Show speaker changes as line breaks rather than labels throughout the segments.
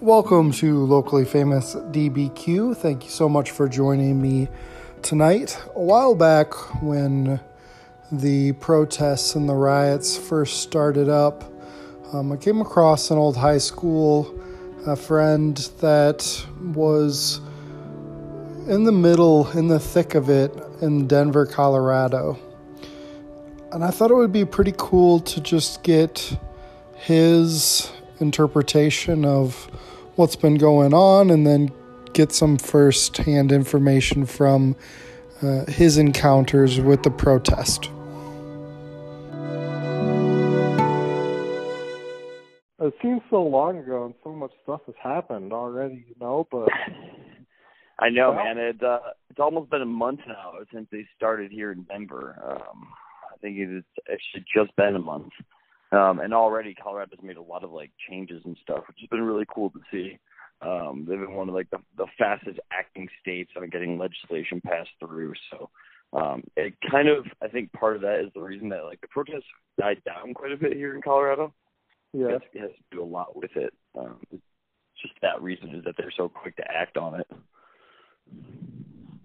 Welcome to Locally Famous DBQ. Thank you so much for joining me tonight. A while back, when the protests and the riots first started up, um, I came across an old high school a friend that was in the middle, in the thick of it, in Denver, Colorado. And I thought it would be pretty cool to just get his interpretation of what's been going on and then get some first hand information from uh, his encounters with the protest.
It seems so long ago and so much stuff has happened already, you know, but
I know, well, man. It uh, it's almost been a month now since they started here in Denver. Um, I think it's actually just been a month. Um, and already Colorado's made a lot of like changes and stuff, which has been really cool to see. Um, they've been one of like the, the fastest acting states on getting legislation passed through. So um, it kind of, I think part of that is the reason that like the protests died down quite a bit here in Colorado.
Yeah,
it has, to do a lot with it. Um, it's just that reason is that they're so quick to act on it.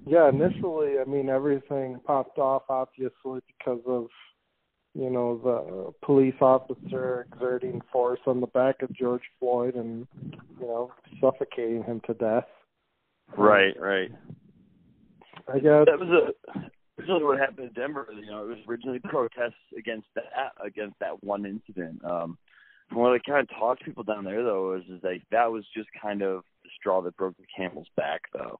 Yeah, initially, I mean, everything popped off obviously because of you know the police officer exerting force on the back of George Floyd and you know suffocating him to death.
Right, right.
I guess
that was a originally what happened in Denver. You know, it was originally protests against that against that one incident. Um, from what I kind of talked to people down there though is is like that was just kind of the straw that broke the camel's back though.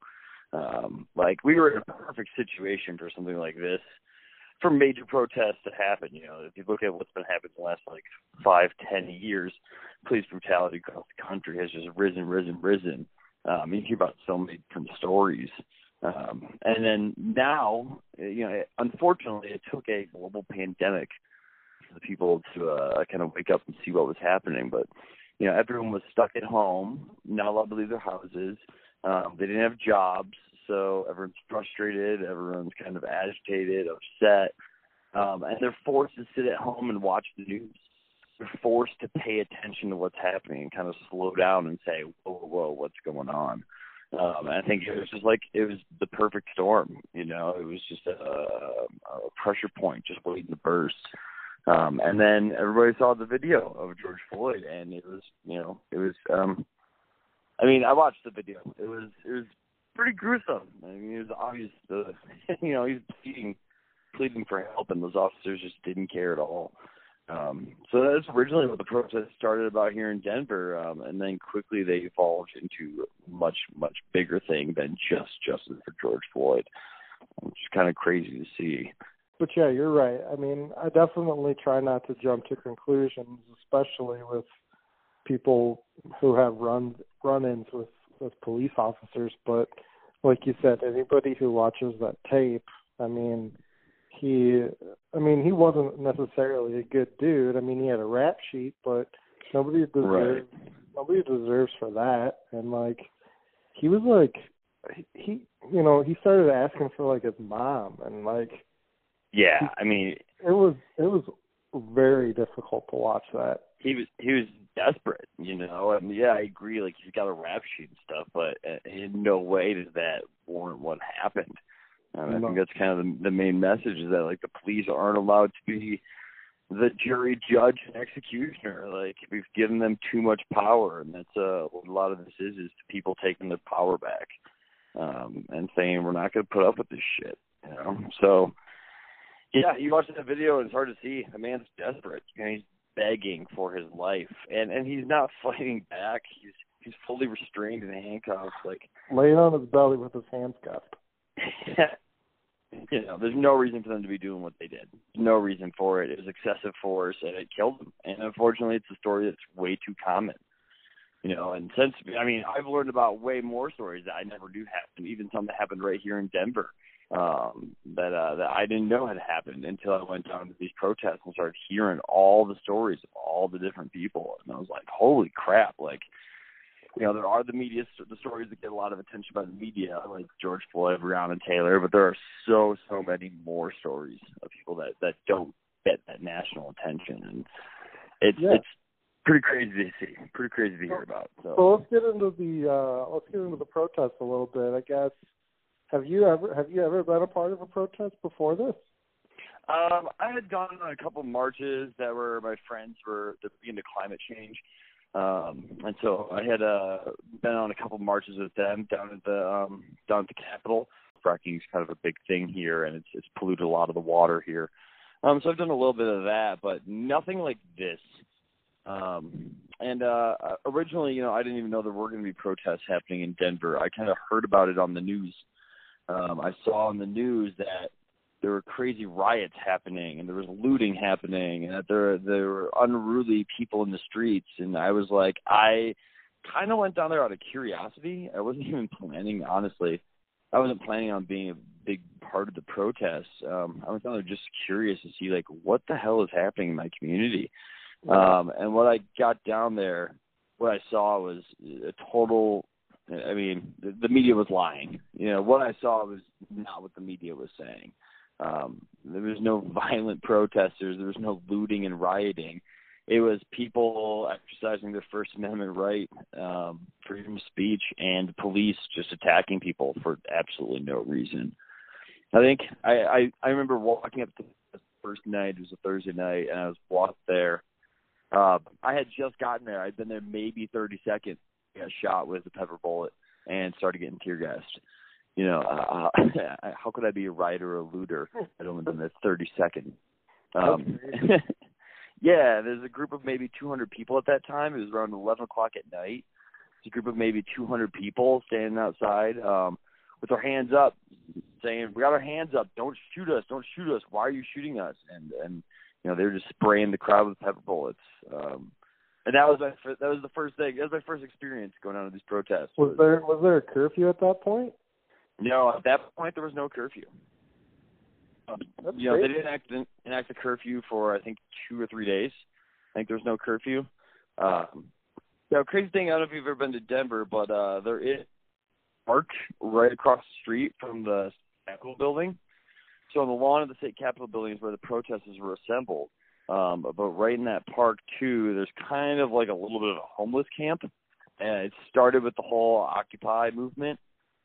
Um, like we were in a perfect situation for something like this for major protests to happen. You know, if you look at what's been happening the last like five, ten years, police brutality across the country has just risen, risen, risen. Um, you hear about so many different stories. Um, and then now, you know, unfortunately, it took a global pandemic for the people to uh, kind of wake up and see what was happening. But you know, everyone was stuck at home, not allowed to leave their houses. Um, they didn't have jobs, so everyone's frustrated, everyone's kind of agitated, upset, um, and they're forced to sit at home and watch the news. They're forced to pay attention to what's happening and kind of slow down and say, "Whoa, whoa, what's going on?" Um, I think it was just like it was the perfect storm. You know, it was just a, a pressure point just waiting to burst. Um, and then everybody saw the video of George Floyd, and it was, you know, it was. um I mean, I watched the video. It was, it was pretty gruesome. I mean, it was obvious. The, you know, he's pleading, pleading for help, and those officers just didn't care at all. Um, so that's originally what the protest started about here in Denver, um, and then quickly they evolved into a much, much bigger thing than just justice for George Floyd, which is kind of crazy to see.
But yeah, you're right. I mean, I definitely try not to jump to conclusions, especially with people who have run run-ins with with police officers, but like you said, anybody who watches that tape, I mean, he, I mean, he wasn't necessarily a good dude. I mean, he had a rap sheet, but nobody deserves right. nobody deserves for that. And like, he was like, he, you know, he started asking for like his mom, and like,
yeah, I mean,
it was it was very difficult to watch that.
He was he was desperate, you know. And yeah, I agree. Like he's got a rap sheet and stuff, but uh, in no way does that warrant what happened. Um, I think that's kind of the, the main message is that like the police aren't allowed to be the jury, judge, and executioner. Like we've given them too much power, and that's uh, what a lot of this is: is people taking their power back um, and saying we're not going to put up with this shit. You know, so. Yeah, you watch that video and it's hard to see. The man's desperate. And he's begging for his life, and and he's not fighting back. He's he's fully restrained in handcuffs, like
laying on his belly with his hands cuffed.
you know, there's no reason for them to be doing what they did. no reason for it. It was excessive force, and it killed them. And unfortunately, it's a story that's way too common. You know, and since I mean, I've learned about way more stories that I never knew happened. Even some that happened right here in Denver um, that uh, that I didn't know had happened until I went down to these protests and started hearing all the stories of all the different people, and I was like, "Holy crap!" Like, you know, there are the media, the stories that get a lot of attention by the media, like George Floyd, Breonna Taylor, but there are so so many more stories of people that that don't get that national attention, and it's
yeah.
it's pretty crazy to see, pretty crazy to hear about. So,
so let's get into the uh, let's get into the protests a little bit. I guess have you ever have you ever been a part of a protest before this?
Um, I had gone on a couple marches that were my friends were into climate change. Um, and so I had uh, been on a couple marches with them down at the um, down at the Capitol. Fracking is kind of a big thing here, and it's it's polluted a lot of the water here. Um, so I've done a little bit of that, but nothing like this. Um, and uh, originally, you know, I didn't even know there were going to be protests happening in Denver. I kind of heard about it on the news. Um, I saw on the news that there were crazy riots happening and there was looting happening and that there there were unruly people in the streets and I was like I kind of went down there out of curiosity. I wasn't even planning honestly. I wasn't planning on being a big part of the protests. Um I was down there just curious to see like what the hell is happening in my community. Um and what I got down there what I saw was a total I mean, the, the media was lying. You know, what I saw was not what the media was saying. Um, there was no violent protesters. There was no looting and rioting. It was people exercising their First Amendment right, um, freedom of speech, and police just attacking people for absolutely no reason. I think I I, I remember walking up to the first night. It was a Thursday night, and I was walked there. Uh, I had just gotten there. I'd been there maybe 30 seconds. Got shot with a pepper bullet and started getting tear gassed you know, uh, uh how could I be a writer or a looter? I'd only been there 30 seconds. Um, yeah, there's a group of maybe 200 people at that time. It was around 11 o'clock at night. It's a group of maybe 200 people standing outside um, with their hands up, saying, "We got our hands up. Don't shoot us. Don't shoot us. Why are you shooting us?" And and you know they were just spraying the crowd with pepper bullets. Um, and that was my that was the first thing. That was my first experience going on to these protests.
Was, there was there a curfew at that point?
No, at that point there was no curfew. Um, you know, they didn't enact, enact a curfew for I think two or three days. I think there was no curfew. Um, the crazy thing, I don't know if you've ever been to Denver, but uh, there is a park right across the street from the Capitol building. So on the lawn of the state Capitol building is where the protesters were assembled. Um, but right in that park too, there's kind of like a little bit of a homeless camp, and it started with the whole Occupy movement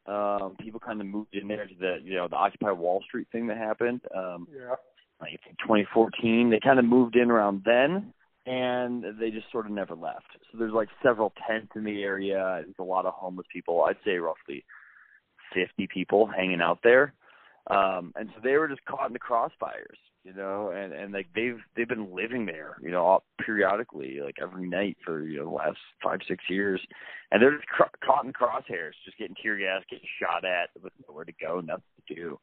um, people kind of moved in there to the you know the Occupy Wall Street thing that happened. Um,
yeah.
Like 2014, they kind of moved in around then, and they just sort of never left. So there's like several tents in the area. There's a lot of homeless people. I'd say roughly 50 people hanging out there. Um, and so they were just caught in the crossfires you know, and and like they've they've been living there, you know, all, periodically, like every night for you know the last five six years, and they're just cr- caught in crosshairs, just getting tear gas, getting shot at with nowhere to go, nothing to do.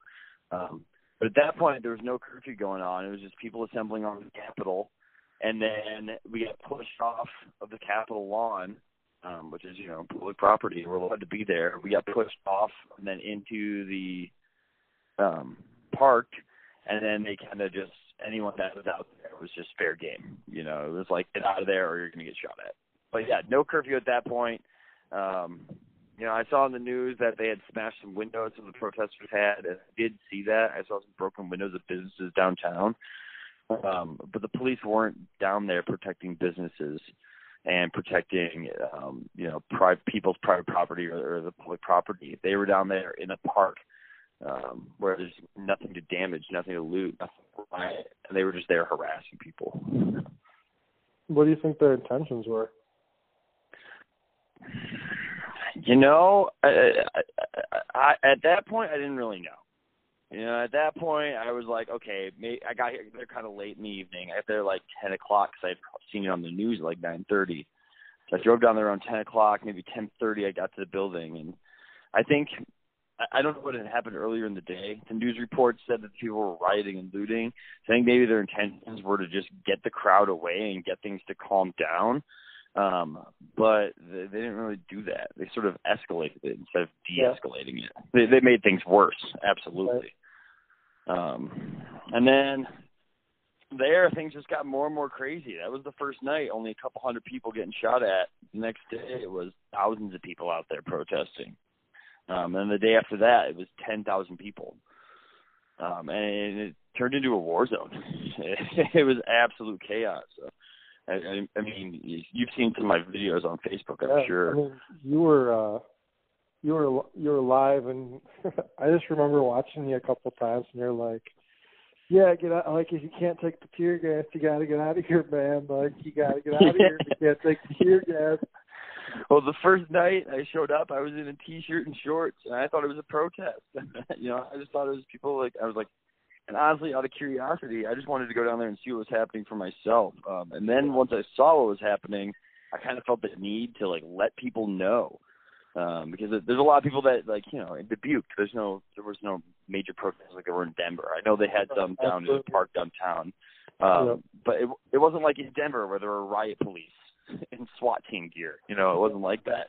Um, but at that point, there was no curfew going on. It was just people assembling on the Capitol, and then we got pushed off of the Capitol lawn, um, which is you know public property. We're allowed to be there. We got pushed off and then into the um, park and then they kind of just anyone that was out there was just fair game. You know, it was like get out of there or you're going to get shot at. But yeah, no curfew at that point. Um, you know, I saw in the news that they had smashed some windows that the protesters had, and I did see that. I saw some broken windows of businesses downtown. Um, but the police weren't down there protecting businesses and protecting, um, you know, private people's private property or, or the public property. They were down there in a park um, where there's nothing to damage, nothing to loot, nothing to riot, and they were just there harassing people.
What do you think their intentions were?
You know, I, I, I, at that point, I didn't really know. You know, at that point, I was like, okay, maybe, I got here. They're kind of late in the evening. I got there like ten o'clock because I'd seen it on the news at like nine thirty. So I drove down there around ten o'clock, maybe ten thirty. I got to the building, and I think I don't know what had happened earlier in the day. The news reports said that people were rioting and looting. I think maybe their intentions were to just get the crowd away and get things to calm down. Um, but they, they didn't really do that. They sort of escalated it instead of de-escalating it. They, they made things worse. Absolutely. Um, and then there, things just got more and more crazy. That was the first night. Only a couple hundred people getting shot at. The next day, it was thousands of people out there protesting. Um, and the day after that, it was 10,000 people. Um, and it turned into a war zone. it was absolute chaos. So I, I, I mean, you've seen some of my videos on Facebook, I'm
yeah,
sure.
I mean, you were uh, you were you were live, and I just remember watching you a couple times, and you're like, "Yeah, get out! Like if you can't take the tear gas, you got to get out of here, man! Like you got to get out of here! If you can't take the tear gas."
Well, the first night I showed up, I was in a t-shirt and shorts, and I thought it was a protest. you know, I just thought it was people like I was like, and honestly, out of curiosity, I just wanted to go down there and see what was happening for myself. Um, and then once I saw what was happening, I kind of felt the need to like let people know. Um, because there's a lot of people that like you know in Dubuque there's no there was no major protests like there were in Denver. I know they had some down in the park downtown, um, but it it wasn't like in Denver where there were riot police in SWAT team gear. You know, it wasn't like that.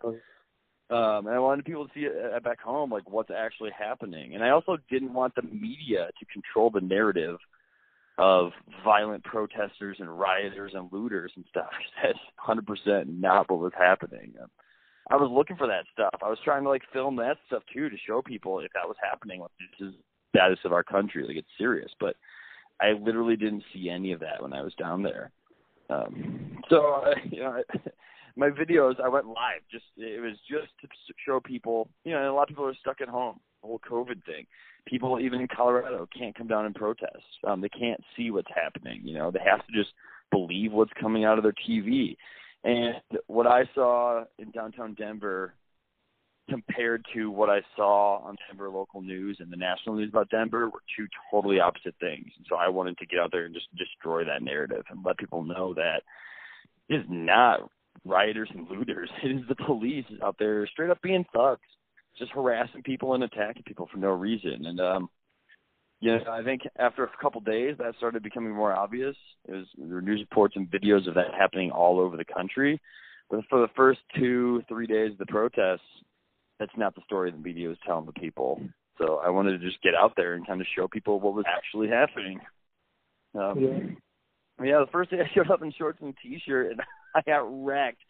Um, and I wanted people to see it back home, like what's actually happening. And I also didn't want the media to control the narrative of violent protesters and rioters and looters and stuff. That's 100% not what was happening. Um, I was looking for that stuff. I was trying to like film that stuff too to show people if that was happening, like this is the status of our country, like it's serious. But I literally didn't see any of that when I was down there. Um, so uh, you know, I, my videos I went live. Just it was just to show people. You know, a lot of people are stuck at home. The whole COVID thing. People even in Colorado can't come down and protest. Um, they can't see what's happening. You know, they have to just believe what's coming out of their TV. And what I saw in downtown Denver compared to what I saw on Denver local news and the national news about Denver were two totally opposite things. And so I wanted to get out there and just destroy that narrative and let people know that it is not rioters and looters. It is the police out there straight up being thugs, just harassing people and attacking people for no reason. And um you know, I think after a couple of days that started becoming more obvious. It was there were news reports and videos of that happening all over the country. But for the first two, three days of the protests, that's not the story the media was telling the people. So I wanted to just get out there and kind of show people what was actually happening. Um,
Yeah.
yeah, the first day I showed up in shorts and a t-shirt, and I got wrecked.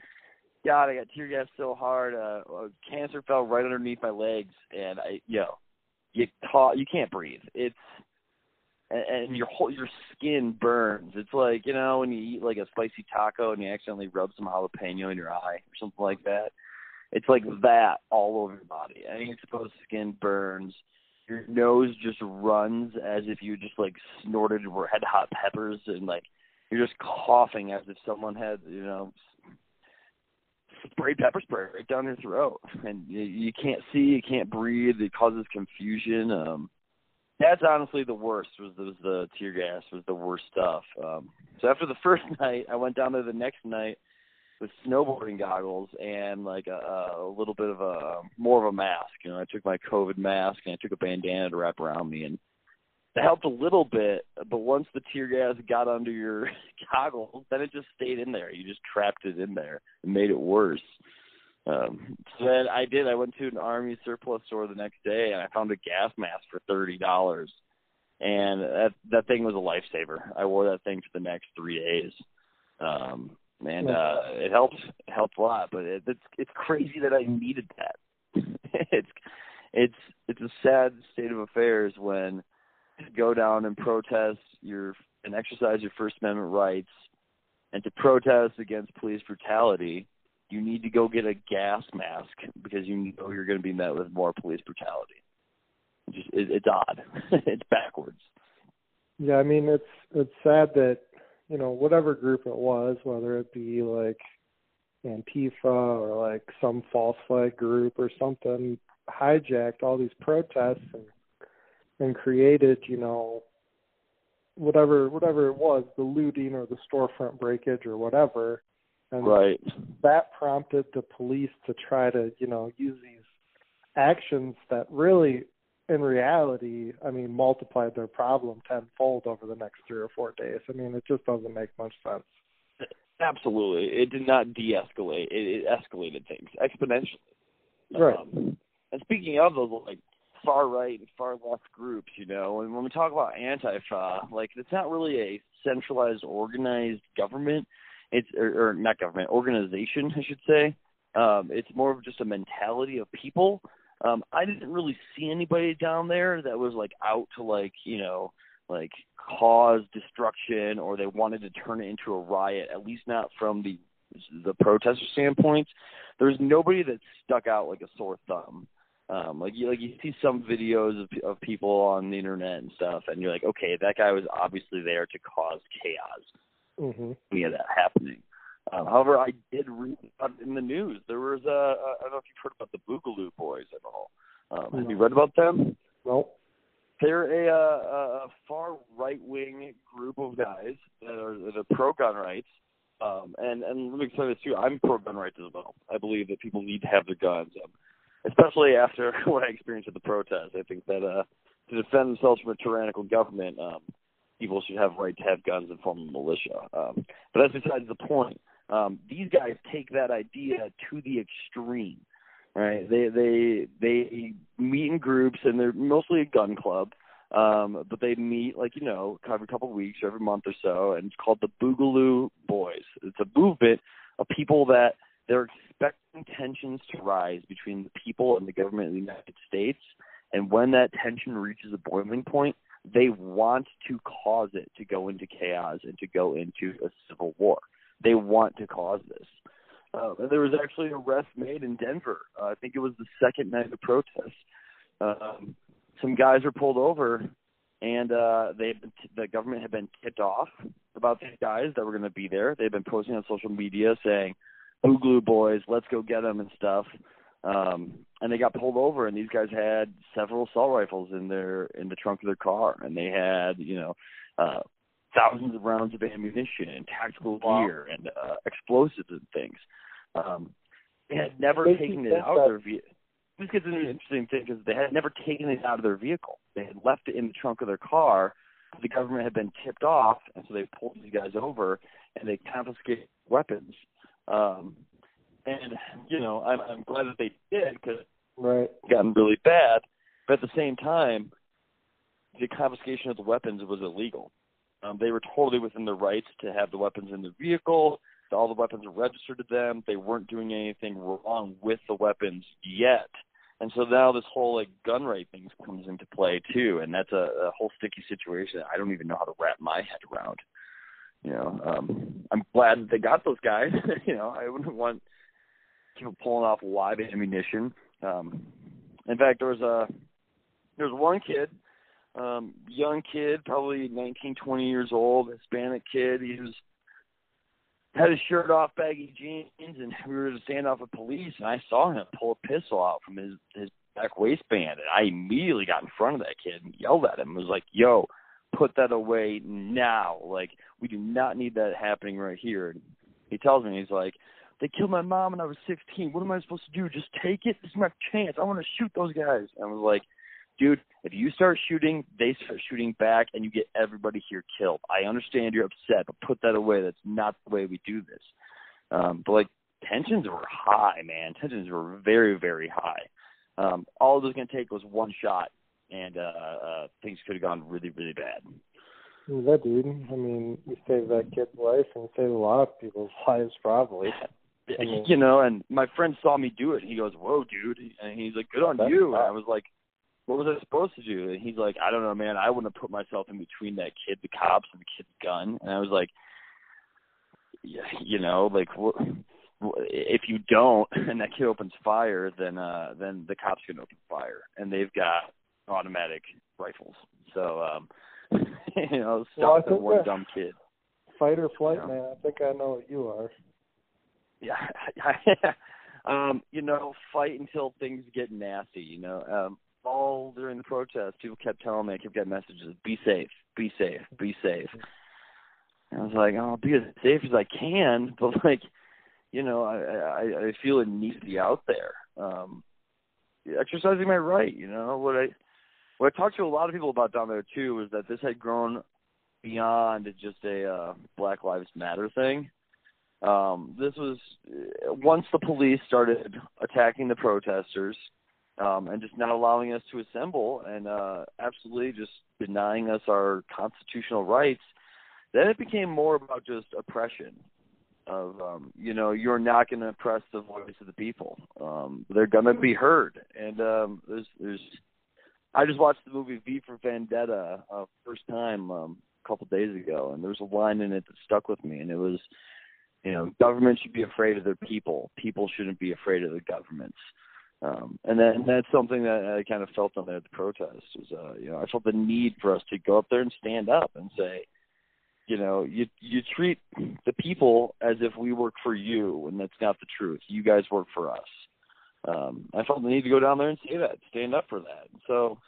God, I got tear gassed so hard. Uh, uh, cancer fell right underneath my legs, and I, yo, you ta- you can't breathe. It's and, and your whole your skin burns. It's like you know when you eat like a spicy taco and you accidentally rub some jalapeno in your eye or something like that. It's like that all over your body. I mean, exposed skin burns. Your nose just runs as if you just like snorted red hot peppers and like you're just coughing as if someone had you know sprayed pepper spray right down your throat and you, you can't see you can't breathe it causes confusion um that's honestly the worst was was the tear gas was the worst stuff um so after the first night i went down there the next night with snowboarding goggles and like a, a little bit of a more of a mask you know i took my covid mask and i took a bandana to wrap around me and it helped a little bit, but once the tear gas got under your goggles, then it just stayed in there. You just trapped it in there and made it worse. Um, so then I did. I went to an army surplus store the next day and I found a gas mask for thirty dollars, and that that thing was a lifesaver. I wore that thing for the next three days, um, and uh, it helps it helped a lot. But it, it's it's crazy that I needed that. it's it's it's a sad state of affairs when to go down and protest your and exercise your First Amendment rights and to protest against police brutality, you need to go get a gas mask because you know you're going to be met with more police brutality. It's just it, it's odd. it's backwards.
Yeah, I mean it's it's sad that you know whatever group it was, whether it be like Antifa or like some false flag group or something, hijacked all these protests and and created, you know, whatever whatever it was, the looting or the storefront breakage or whatever. And
Right.
that prompted the police to try to, you know, use these actions that really in reality, I mean, multiplied their problem tenfold over the next three or four days. I mean, it just doesn't make much sense.
Absolutely. It did not de-escalate. It, it escalated things exponentially.
Right.
Um, and speaking of those like far right and far left groups, you know, and when we talk about Antifa, like it's not really a centralized, organized government. It's or, or not government organization, I should say. Um, it's more of just a mentality of people. Um, I didn't really see anybody down there that was like out to like you know like cause destruction or they wanted to turn it into a riot, at least not from the the protester standpoint. There's nobody that stuck out like a sore thumb. Um, like you like you see some videos of of people on the internet and stuff, and you're like, okay, that guy was obviously there to cause chaos.
Mm-hmm.
Yeah, that happening. Um, however, I did read in the news there was a I don't know if you've heard about the Boogaloo Boys at all. Um, Have you read about them?
Nope.
They're a, uh, a far right wing group of guys that are that are pro gun rights. Um, and and let me explain this too. I'm pro gun rights as well. I believe that people need to have their guns, um, especially after what I experienced at the protest. I think that uh, to defend themselves from a tyrannical government, um, people should have right to have guns and form a militia. Um, but that's besides the point. Um, these guys take that idea to the extreme right? They they they meet in groups and they're mostly a gun club. Um, but they meet like you know every couple of weeks or every month or so, and it's called the Boogaloo Boys. It's a movement of people that they're expecting tensions to rise between the people and the government of the United States, and when that tension reaches a boiling point, they want to cause it to go into chaos and to go into a civil war. They want to cause this. Uh, there was actually an arrest made in Denver. Uh, I think it was the second night of protest. Um, some guys were pulled over, and uh, they the government had been tipped off about these guys that were going to be there. They'd been posting on social media saying, "Boogaloo boys, let's go get them" and stuff. Um, and they got pulled over, and these guys had several assault rifles in their in the trunk of their car, and they had you know uh, thousands of rounds of ammunition and tactical gear and uh, explosives and things. Um, they had never taken it out of their vehicle. This gets an interesting thing because they had never taken it out of their vehicle. They had left it in the trunk of their car. The government had been tipped off, and so they pulled these guys over and they confiscated weapons. Um, and you know, I'm, I'm glad that they did because
right.
it gotten really bad. But at the same time, the confiscation of the weapons was illegal. Um, they were totally within their rights to have the weapons in the vehicle. All the weapons were registered to them. They weren't doing anything wrong with the weapons yet. And so now this whole like gun right thing comes into play too, and that's a, a whole sticky situation. I don't even know how to wrap my head around. You know, um, I'm glad that they got those guys. you know, I wouldn't want people pulling off live ammunition. Um, in fact, there was a there was one kid um, young kid, probably 19, 20 years old, Hispanic kid. He was had his shirt off, baggy jeans, and we were a standoff with police, and I saw him pull a pistol out from his his back waistband, and I immediately got in front of that kid and yelled at him. I was like, "Yo, put that away now! Like, we do not need that happening right here." And he tells me, he's like, "They killed my mom when I was 16. What am I supposed to do? Just take it? This is my chance. I want to shoot those guys." And I was like dude, if you start shooting, they start shooting back, and you get everybody here killed. I understand you're upset, but put that away. That's not the way we do this. Um, but like tensions were high, man. Tensions were very, very high. Um, all it was going to take was one shot, and uh, uh, things could have gone really, really bad.
Yeah, dude. I mean, you saved that kid's life and you saved a lot of people's lives, probably.
I mean, you know, and my friend saw me do it. He goes, "Whoa, dude!" And he's like, "Good on you." And I was like, what was I supposed to do? And he's like, I don't know, man. I wouldn't have put myself in between that kid, the cops, and the kid's gun. And I was like, yeah, you know, like if you don't, and that kid opens fire, then uh, then the cops can open fire, and they've got automatic rifles. So, um, you know, stop well, that one dumb kid.
Fight or flight, you know? man. I think I know what you are.
Yeah, um, you know, fight until things get nasty. You know, um, all during the protest, people kept telling me, I kept getting messages, be safe, be safe, be safe. And I was like, I'll be as safe as I can, but like, you know, I I, I feel it needs to be out there. Um, exercising my right, you know, what I what I talked to a lot of people about down there too was that this had grown beyond just a uh, Black Lives Matter thing. Um, this was once the police started attacking the protesters um, and just not allowing us to assemble and uh, absolutely just denying us our constitutional rights, then it became more about just oppression. Of um, you know, you're not going to oppress the voice of the people. Um, they're going to be heard, and um, there's there's I just watched the movie V for Vendetta uh, first time um, a couple days ago, and there was a line in it that stuck with me, and it was, you know, government should be afraid of their people. People shouldn't be afraid of the governments. Um, and then that's something that I kind of felt on there at the protest was, uh, you know, I felt the need for us to go up there and stand up and say, you know, you you treat the people as if we work for you, and that's not the truth. You guys work for us. Um, I felt the need to go down there and say that, stand up for that. So,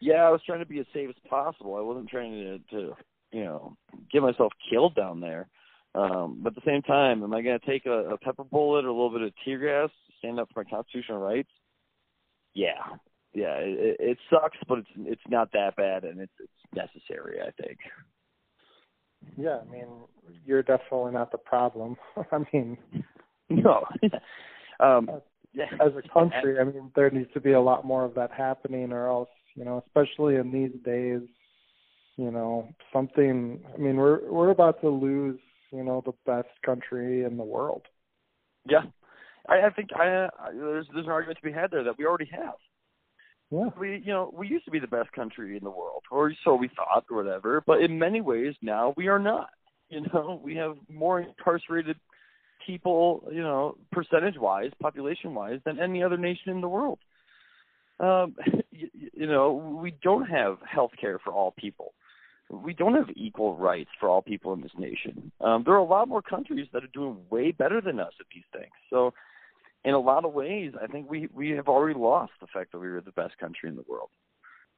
yeah, I was trying to be as safe as possible. I wasn't trying to, to you know, get myself killed down there. Um, but at the same time, am I going to take a, a pepper bullet or a little bit of tear gas stand up for my constitutional rights? Yeah, yeah, it, it sucks, but it's it's not that bad, and it's it's necessary. I think.
Yeah, I mean, you're definitely not the problem. I mean,
no. um,
as a country, I mean, there needs to be a lot more of that happening, or else, you know, especially in these days, you know, something. I mean, we're we're about to lose, you know, the best country in the world.
Yeah, I, I think I, I there's there's an argument to be had there that we already have.
Yeah.
We you know we used to be the best country in the world, or so we thought, or whatever. But in many ways now we are not. You know, we have more incarcerated people, you know, percentage wise, population wise, than any other nation in the world. Um, you, you know, we don't have health care for all people. We don't have equal rights for all people in this nation. Um, there are a lot more countries that are doing way better than us at these things. So in a lot of ways, I think we we have already lost the fact that we were the best country in the world.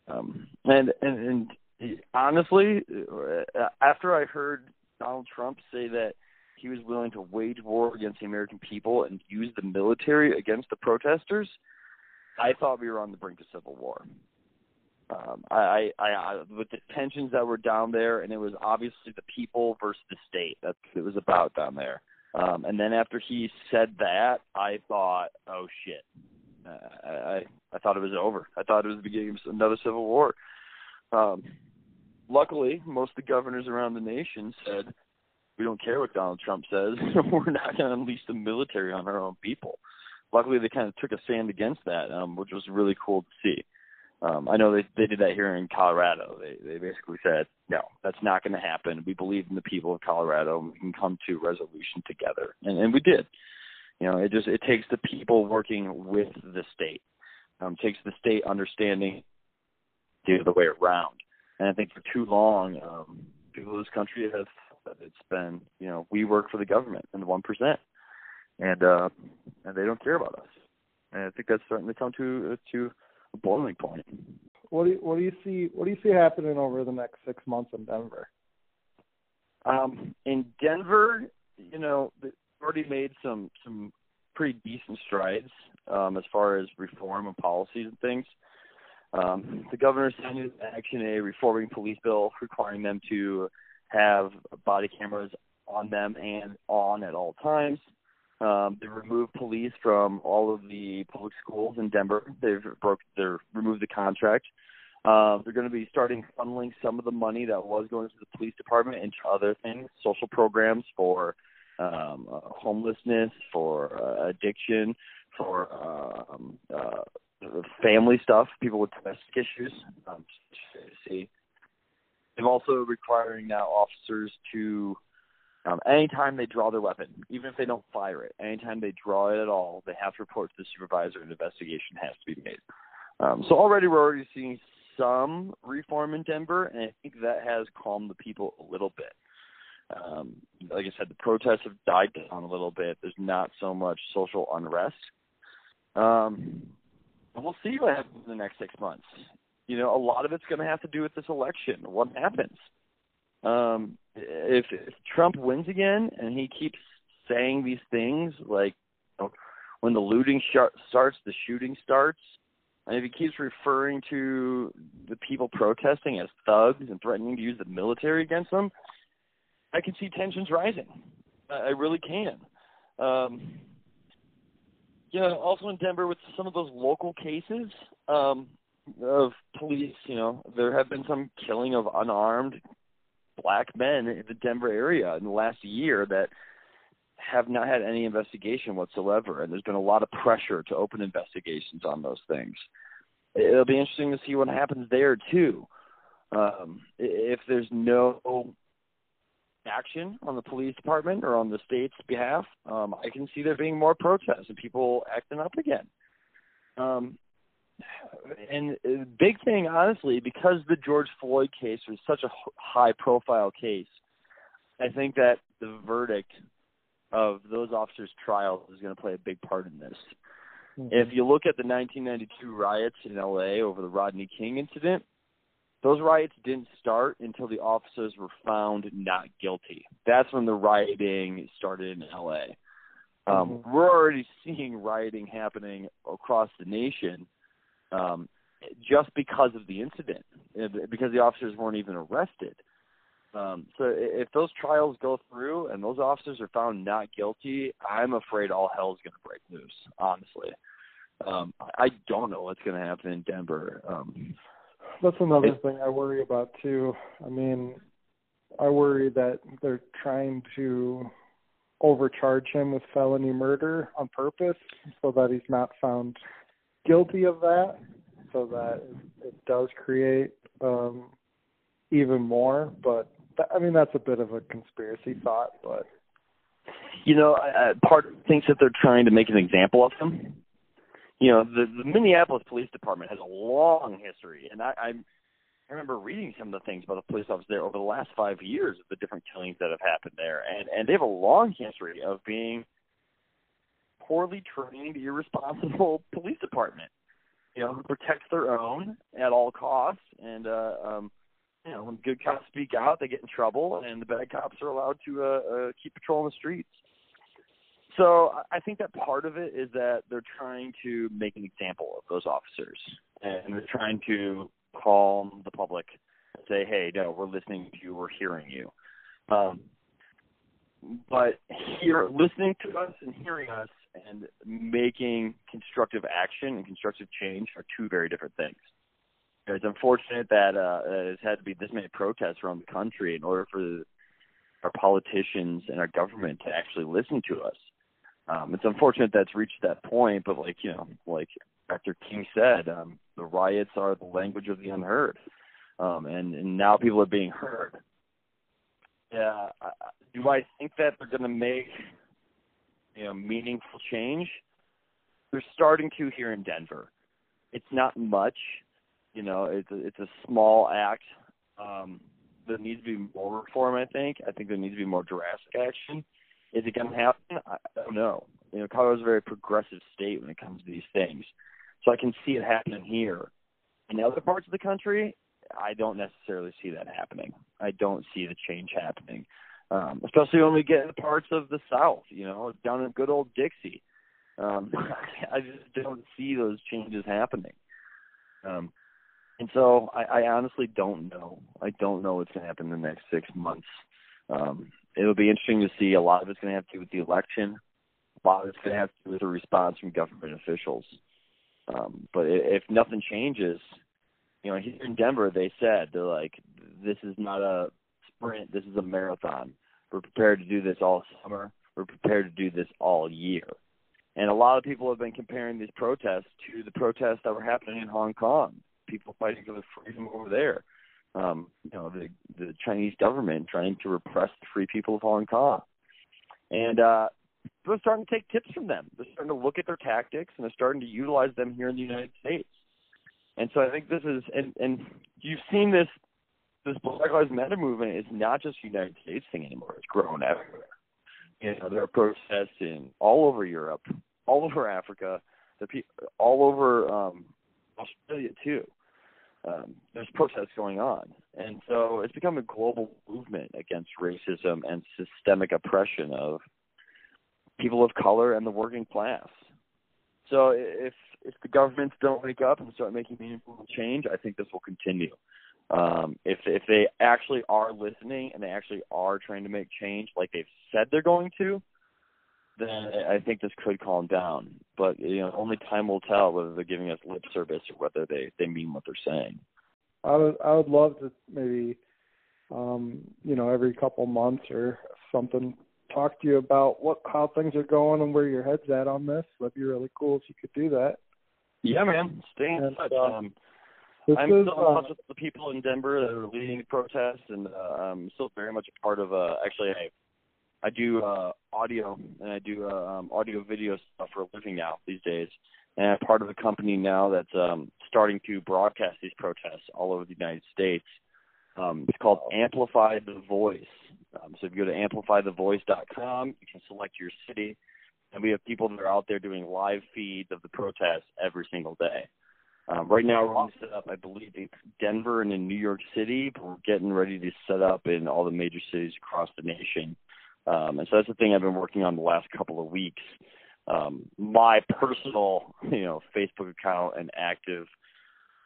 Um, and, and and honestly, uh, after I heard Donald Trump say that he was willing to wage war against the American people and use the military against the protesters, I thought we were on the brink of civil war. Um, I, I, I, with the tensions that were down there, and it was obviously the people versus the state. What it was about down there. Um, and then after he said that, I thought, oh shit, uh, I I thought it was over. I thought it was the beginning of another civil war. Um, luckily, most of the governors around the nation said, we don't care what Donald Trump says. We're not going to unleash the military on our own people. Luckily, they kind of took a stand against that, um, which was really cool to see. Um, I know they they did that here in Colorado. They they basically said, no, that's not going to happen. We believe in the people of Colorado, and we can come to resolution together, and and we did. You know, it just it takes the people working with the state. Um, takes the state understanding the other way around. And I think for too long, um, people in this country have it's been, you know, we work for the government and the one percent, and uh, and they don't care about us. And I think that's starting to come to to a boiling point.
What do you, what do you see what do you see happening over the next six months in Denver?
Um, in Denver, you know, they've already made some some pretty decent strides um, as far as reform and policies and things. Um, the governor signed into action a reforming police bill requiring them to have body cameras on them and on at all times. Um, they removed police from all of the public schools in Denver. They've broke, they're removed the contract. Um, they're going to be starting funneling some of the money that was going to the police department into other things, social programs for um, uh, homelessness, for uh, addiction, for um, uh, family stuff, people with domestic issues. Um, see, they're also requiring now officers to um, anytime they draw their weapon, even if they don't fire it, anytime they draw it at all, they have to report to the supervisor and an investigation has to be made. Um, so already we're already seeing some reform in Denver, and I think that has calmed the people a little bit. Um, like I said, the protests have died down a little bit. There's not so much social unrest. Um, we'll see what happens in the next six months. You know, a lot of it's going to have to do with this election. What happens? Um, if, if Trump wins again and he keeps saying these things like you know, when the looting sh- starts, the shooting starts, and if he keeps referring to the people protesting as thugs and threatening to use the military against them, I can see tensions rising. I really can. Um, you know, also in Denver with some of those local cases um, of police, you know, there have been some killing of unarmed black men in the Denver area in the last year that have not had any investigation whatsoever, and there's been a lot of pressure to open investigations on those things. it'll be interesting to see what happens there too. Um, if there's no action on the police department or on the state's behalf, um, I can see there being more protests and people acting up again. Um, and the big thing, honestly, because the George Floyd case was such a high-profile case, I think that the verdict of those officers' trials is going to play a big part in this. Mm-hmm. If you look at the 1992 riots in LA over the Rodney King incident, those riots didn't start until the officers were found not guilty. That's when the rioting started in LA. Um, mm-hmm. We're already seeing rioting happening across the nation um, just because of the incident, because the officers weren't even arrested. Um, so if those trials go through and those officers are found not guilty, I'm afraid all hell is going to break loose. Honestly, um, I don't know what's going to happen in Denver. Um,
That's another it, thing I worry about too. I mean, I worry that they're trying to overcharge him with felony murder on purpose so that he's not found guilty of that, so that it does create um, even more. But I mean, that's a bit of a conspiracy thought, but
you know, I, part thinks that they're trying to make an example of him. You know, the, the Minneapolis Police Department has a long history, and I, I'm I remember reading some of the things about the police officers there over the last five years of the different killings that have happened there, and and they have a long history of being poorly trained, irresponsible police department. You know, who protects their own at all costs, and uh, um, you know, when good cops speak out, they get in trouble, and the bad cops are allowed to uh, uh, keep patrolling the streets. So I think that part of it is that they're trying to make an example of those officers, and they're trying to calm the public, and say, "Hey, no, we're listening to you, we're hearing you." Um, but here, listening to us and hearing us and making constructive action and constructive change are two very different things. It's unfortunate that uh, there's had to be this many protests around the country in order for our politicians and our government to actually listen to us. Um, it's unfortunate that's reached that point, but like you know, like Dr. King said, um, the riots are the language of the unheard, um, and, and now people are being heard. Yeah, do I think that they're going to make you know meaningful change? They're starting to here in Denver. It's not much, you know, it's a, it's a small act. Um, there needs to be more reform. I think. I think there needs to be more drastic action. Is it going to happen? I don't know. You know, Colorado's a very progressive state when it comes to these things, so I can see it happening here. In other parts of the country, I don't necessarily see that happening. I don't see the change happening, um, especially when we get into parts of the South. You know, down in good old Dixie. Um, I just don't see those changes happening. Um, and so I, I honestly don't know. I don't know what's going to happen in the next six months. Um, it'll be interesting to see. A lot of it's going to have to do with the election. A lot of it's going to have to do with the response from government officials. Um, but if nothing changes, you know, here in Denver, they said they're like, this is not a sprint. This is a marathon. We're prepared to do this all summer. We're prepared to do this all year. And a lot of people have been comparing these protests to the protests that were happening in Hong Kong people fighting for the freedom over there. Um, you know, the the Chinese government trying to repress the free people of Hong Kong. And uh we're starting to take tips from them. They're starting to look at their tactics and they're starting to utilize them here in the United States. And so I think this is and and you've seen this this Black Lives Matter movement is not just a United States thing anymore. It's grown everywhere. You know, there are protests in all over Europe, all over Africa, the pe- all over um, Australia too um, there's protests going on, and so it's become a global movement against racism and systemic oppression of people of color and the working class. So if if the governments don't wake up and start making meaningful change, I think this will continue. Um, if if they actually are listening and they actually are trying to make change, like they've said they're going to, then I think this could calm down. But you know, only time will tell whether they're giving us lip service or whether they they mean what they're saying.
I would I would love to maybe um, you know every couple months or something talk to you about what how things are going and where your head's at on this. That'd be really cool if you could do that.
Yeah, man. Stay in
And,
touch.
uh,
Um,
This
I'm
is,
still in
uh,
touch with the people in Denver that are leading the protests, and uh, I'm still very much a part of. Uh, actually, I I do uh, audio and I do uh, um, audio video stuff for a living now these days, and I'm part of a company now that's um, starting to broadcast these protests all over the United States. Um, it's called Amplify the Voice. Um, so if you go to amplifythevoice.com, you can select your city, and we have people that are out there doing live feeds of the protests every single day. Um, right now, we're only set up, I believe, in Denver and in New York City, but we're getting ready to set up in all the major cities across the nation. Um, and so that's the thing I've been working on the last couple of weeks. Um, my personal, you know, Facebook account and active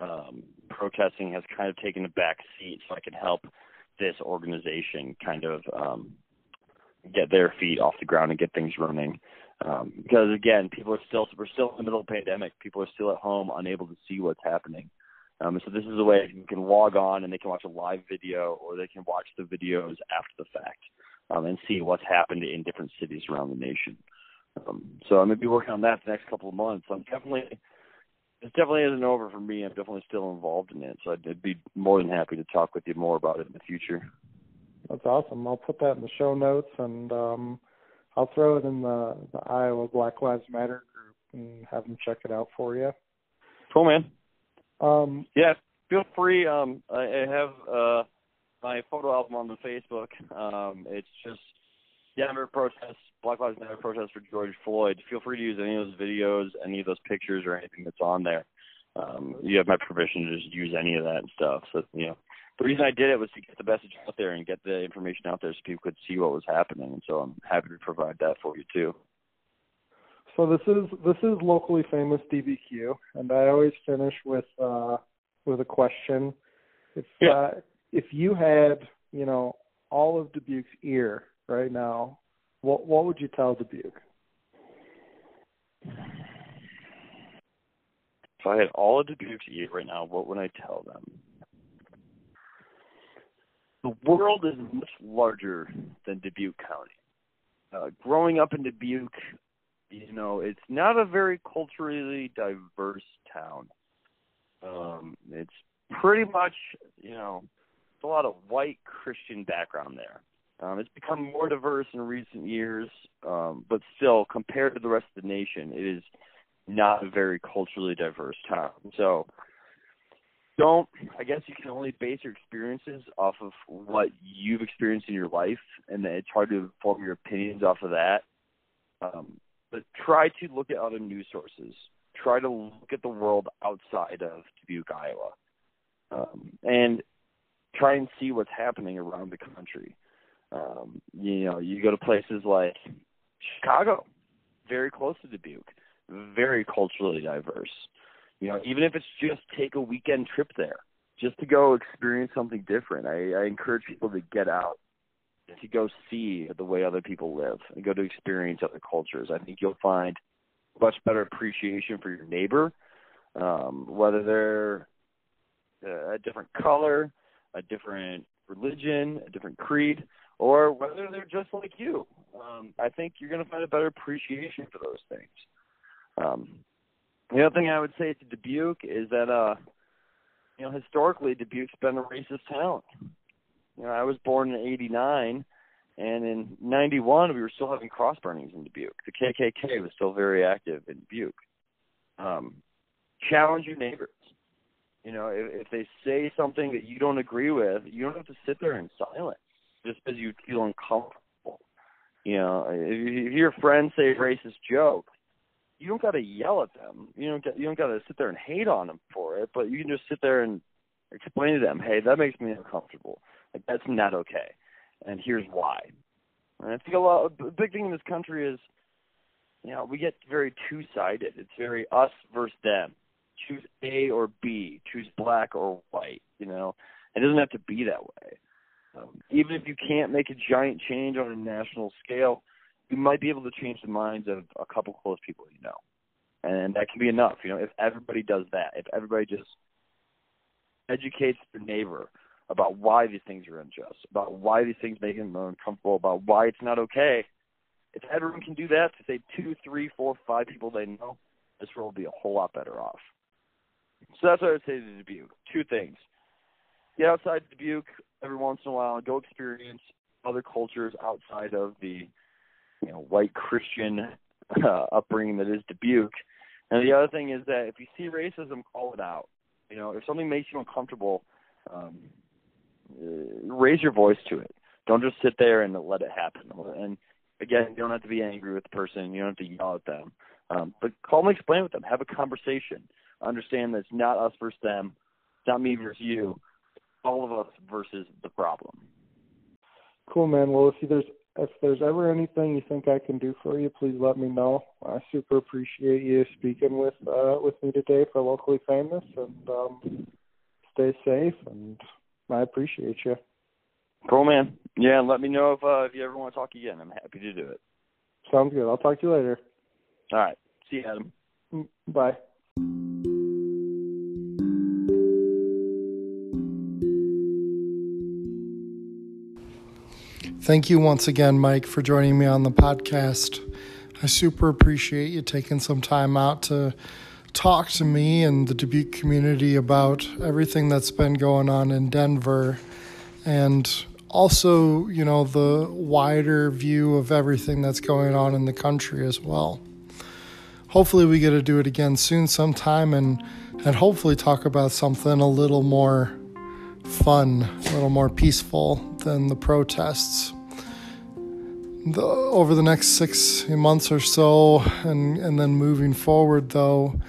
um, protesting has kind of taken a back seat, so I can help this organization kind of um, get their feet off the ground and get things running. Um, because again, people are still we're still in the middle of the pandemic. People are still at home, unable to see what's happening. Um, so this is a way you can log on and they can watch a live video, or they can watch the videos after the fact um, and see what's happened in different cities around the nation. Um, so I'm gonna be working on that the next couple of months. I'm definitely it definitely isn't over for me. I'm definitely still involved in it. So I'd, I'd be more than happy to talk with you more about it in the future.
That's awesome. I'll put that in the show notes and um I'll throw it in the, the Iowa Black Lives Matter group and have them check it out for you.
Cool, man.
Um,
Yeah, feel free. Um, I, I have uh, my photo album on the Facebook. Um, it's just Denver protests, Black Lives Matter protests for George Floyd. Feel free to use any of those videos, any of those pictures, or anything that's on there. Um, you have my permission to just use any of that stuff. So you know, the reason I did it was to get the message out there and get the information out there so people could see what was happening. And so I'm happy to provide that for you too.
so this is this is locally famous DBQ, and I always finish with uh, with a question. If
Yeah.
uh, if you had you know all of Dubuque's ear right now, what what would you tell Dubuque?
If I had all of Dubuque's ear right now, what would I tell them? The world is much larger than Dubuque County. Uh, growing up in Dubuque, you know, it's not a very culturally diverse town. Um, it's pretty much, you know, a lot of white Christian background there. Um, it's become more diverse in recent years, um, but still, compared to the rest of the nation, it is not a very culturally diverse town. So don't I guess you can only base your experiences off of what you've experienced in your life and it's hard to form your opinions off of that. Um, but try to look at other news sources. Try to look at the world outside of Dubuque, Iowa. Um, and try and see what's happening around the country. Um, you know, you go to places like Chicago, very close to Dubuque very culturally diverse. You know, even if it's just take a weekend trip there, just to go experience something different. I, I encourage people to get out, to go see the way other people live, and go to experience other cultures. I think you'll find much better appreciation for your neighbor, um, whether they're uh, a different color, a different religion, a different creed, or whether they're just like you. Um, I think you're going to find a better appreciation for those things. Um, the other thing I would say to Dubuque is that, uh, you know, historically Dubuque's been a racist town. You know, I was born in '89, and in '91 we were still having cross burnings in Dubuque. The KKK was still very active in Dubuque. Um, challenge your neighbors. You know, if, if they say something that you don't agree with, you don't have to sit there in silence just because you feel uncomfortable. You know, if, if your friends say racist joke, you don't got to yell at them. You don't get, you don't got to sit there and hate on them for it, but you can just sit there and explain to them, "Hey, that makes me uncomfortable. Like that's not okay, and here's why." And I think a lot, a big thing in this country is, you know, we get very two-sided. It's very us versus them. Choose A or B. Choose black or white. You know, it doesn't have to be that way. Um, even if you can't make a giant change on a national scale, you might be able to change the minds of a couple close people you know, and that can be enough. You know, if everybody does that, if everybody just educates their neighbor about why these things are unjust, about why these things make them uncomfortable, about why it's not okay. If everyone can do that to say two, three, four, five people they know, this world will be a whole lot better off. So that's what I would say to Dubuque. Two things. Get outside Dubuque every once in a while and go experience other cultures outside of the you know white Christian uh, upbringing that is Dubuque. And the other thing is that if you see racism, call it out. You know, if something makes you uncomfortable, um, uh, raise your voice to it. Don't just sit there and let it happen. And again, you don't have to be angry with the person. You don't have to yell at them. Um, but call and explain with them. Have a conversation. Understand that it's not us versus them. It's not me versus you. All of us versus the problem.
Cool, man. Well, if there's if there's ever anything you think I can do for you, please let me know. I super appreciate you speaking with uh, with me today for locally famous, and um, stay safe. And I appreciate you.
Cool, man. Yeah, let me know if uh, if you ever want to talk again. I'm happy to do it.
Sounds good. I'll talk to you later.
All right. See you, Adam.
Mm, bye.
Thank you once again, Mike, for joining me on the podcast. I super appreciate you taking some time out to talk to me and the Dubuque community about everything that's been going on in Denver and also, you know, the wider view of everything that's going on in the country as well. Hopefully, we get to do it again soon sometime and, and hopefully talk about something a little more fun, a little more peaceful than the protests. The, over the next six months or so, and, and then moving forward, though,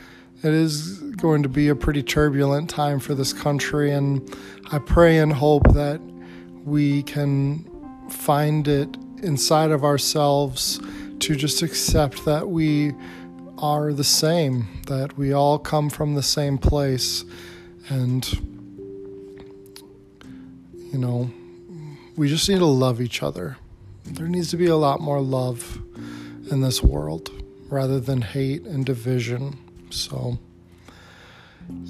it is going to be a pretty turbulent time for this country, and I pray and hope that we can find it inside of ourselves to just accept that we are the same, that we all come from the same place, and you know, we just need to love each other. There needs to be a lot more love in this world rather than hate and division. So,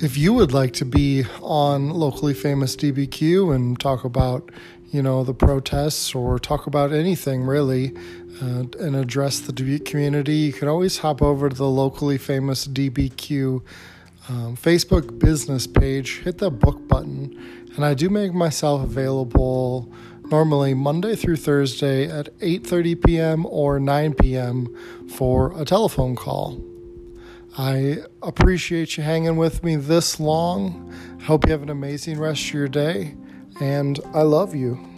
if you would like to be on locally famous DBQ and talk about, you know, the protests or talk about anything really uh, and address the Dubuque community, you can always hop over to the locally famous DBQ um, Facebook business page, hit the book button, and I do make myself available normally Monday through Thursday at 8:30 p.m. or 9 p.m. for a telephone call. I appreciate you hanging with me this long. Hope you have an amazing rest of your day, and I love you.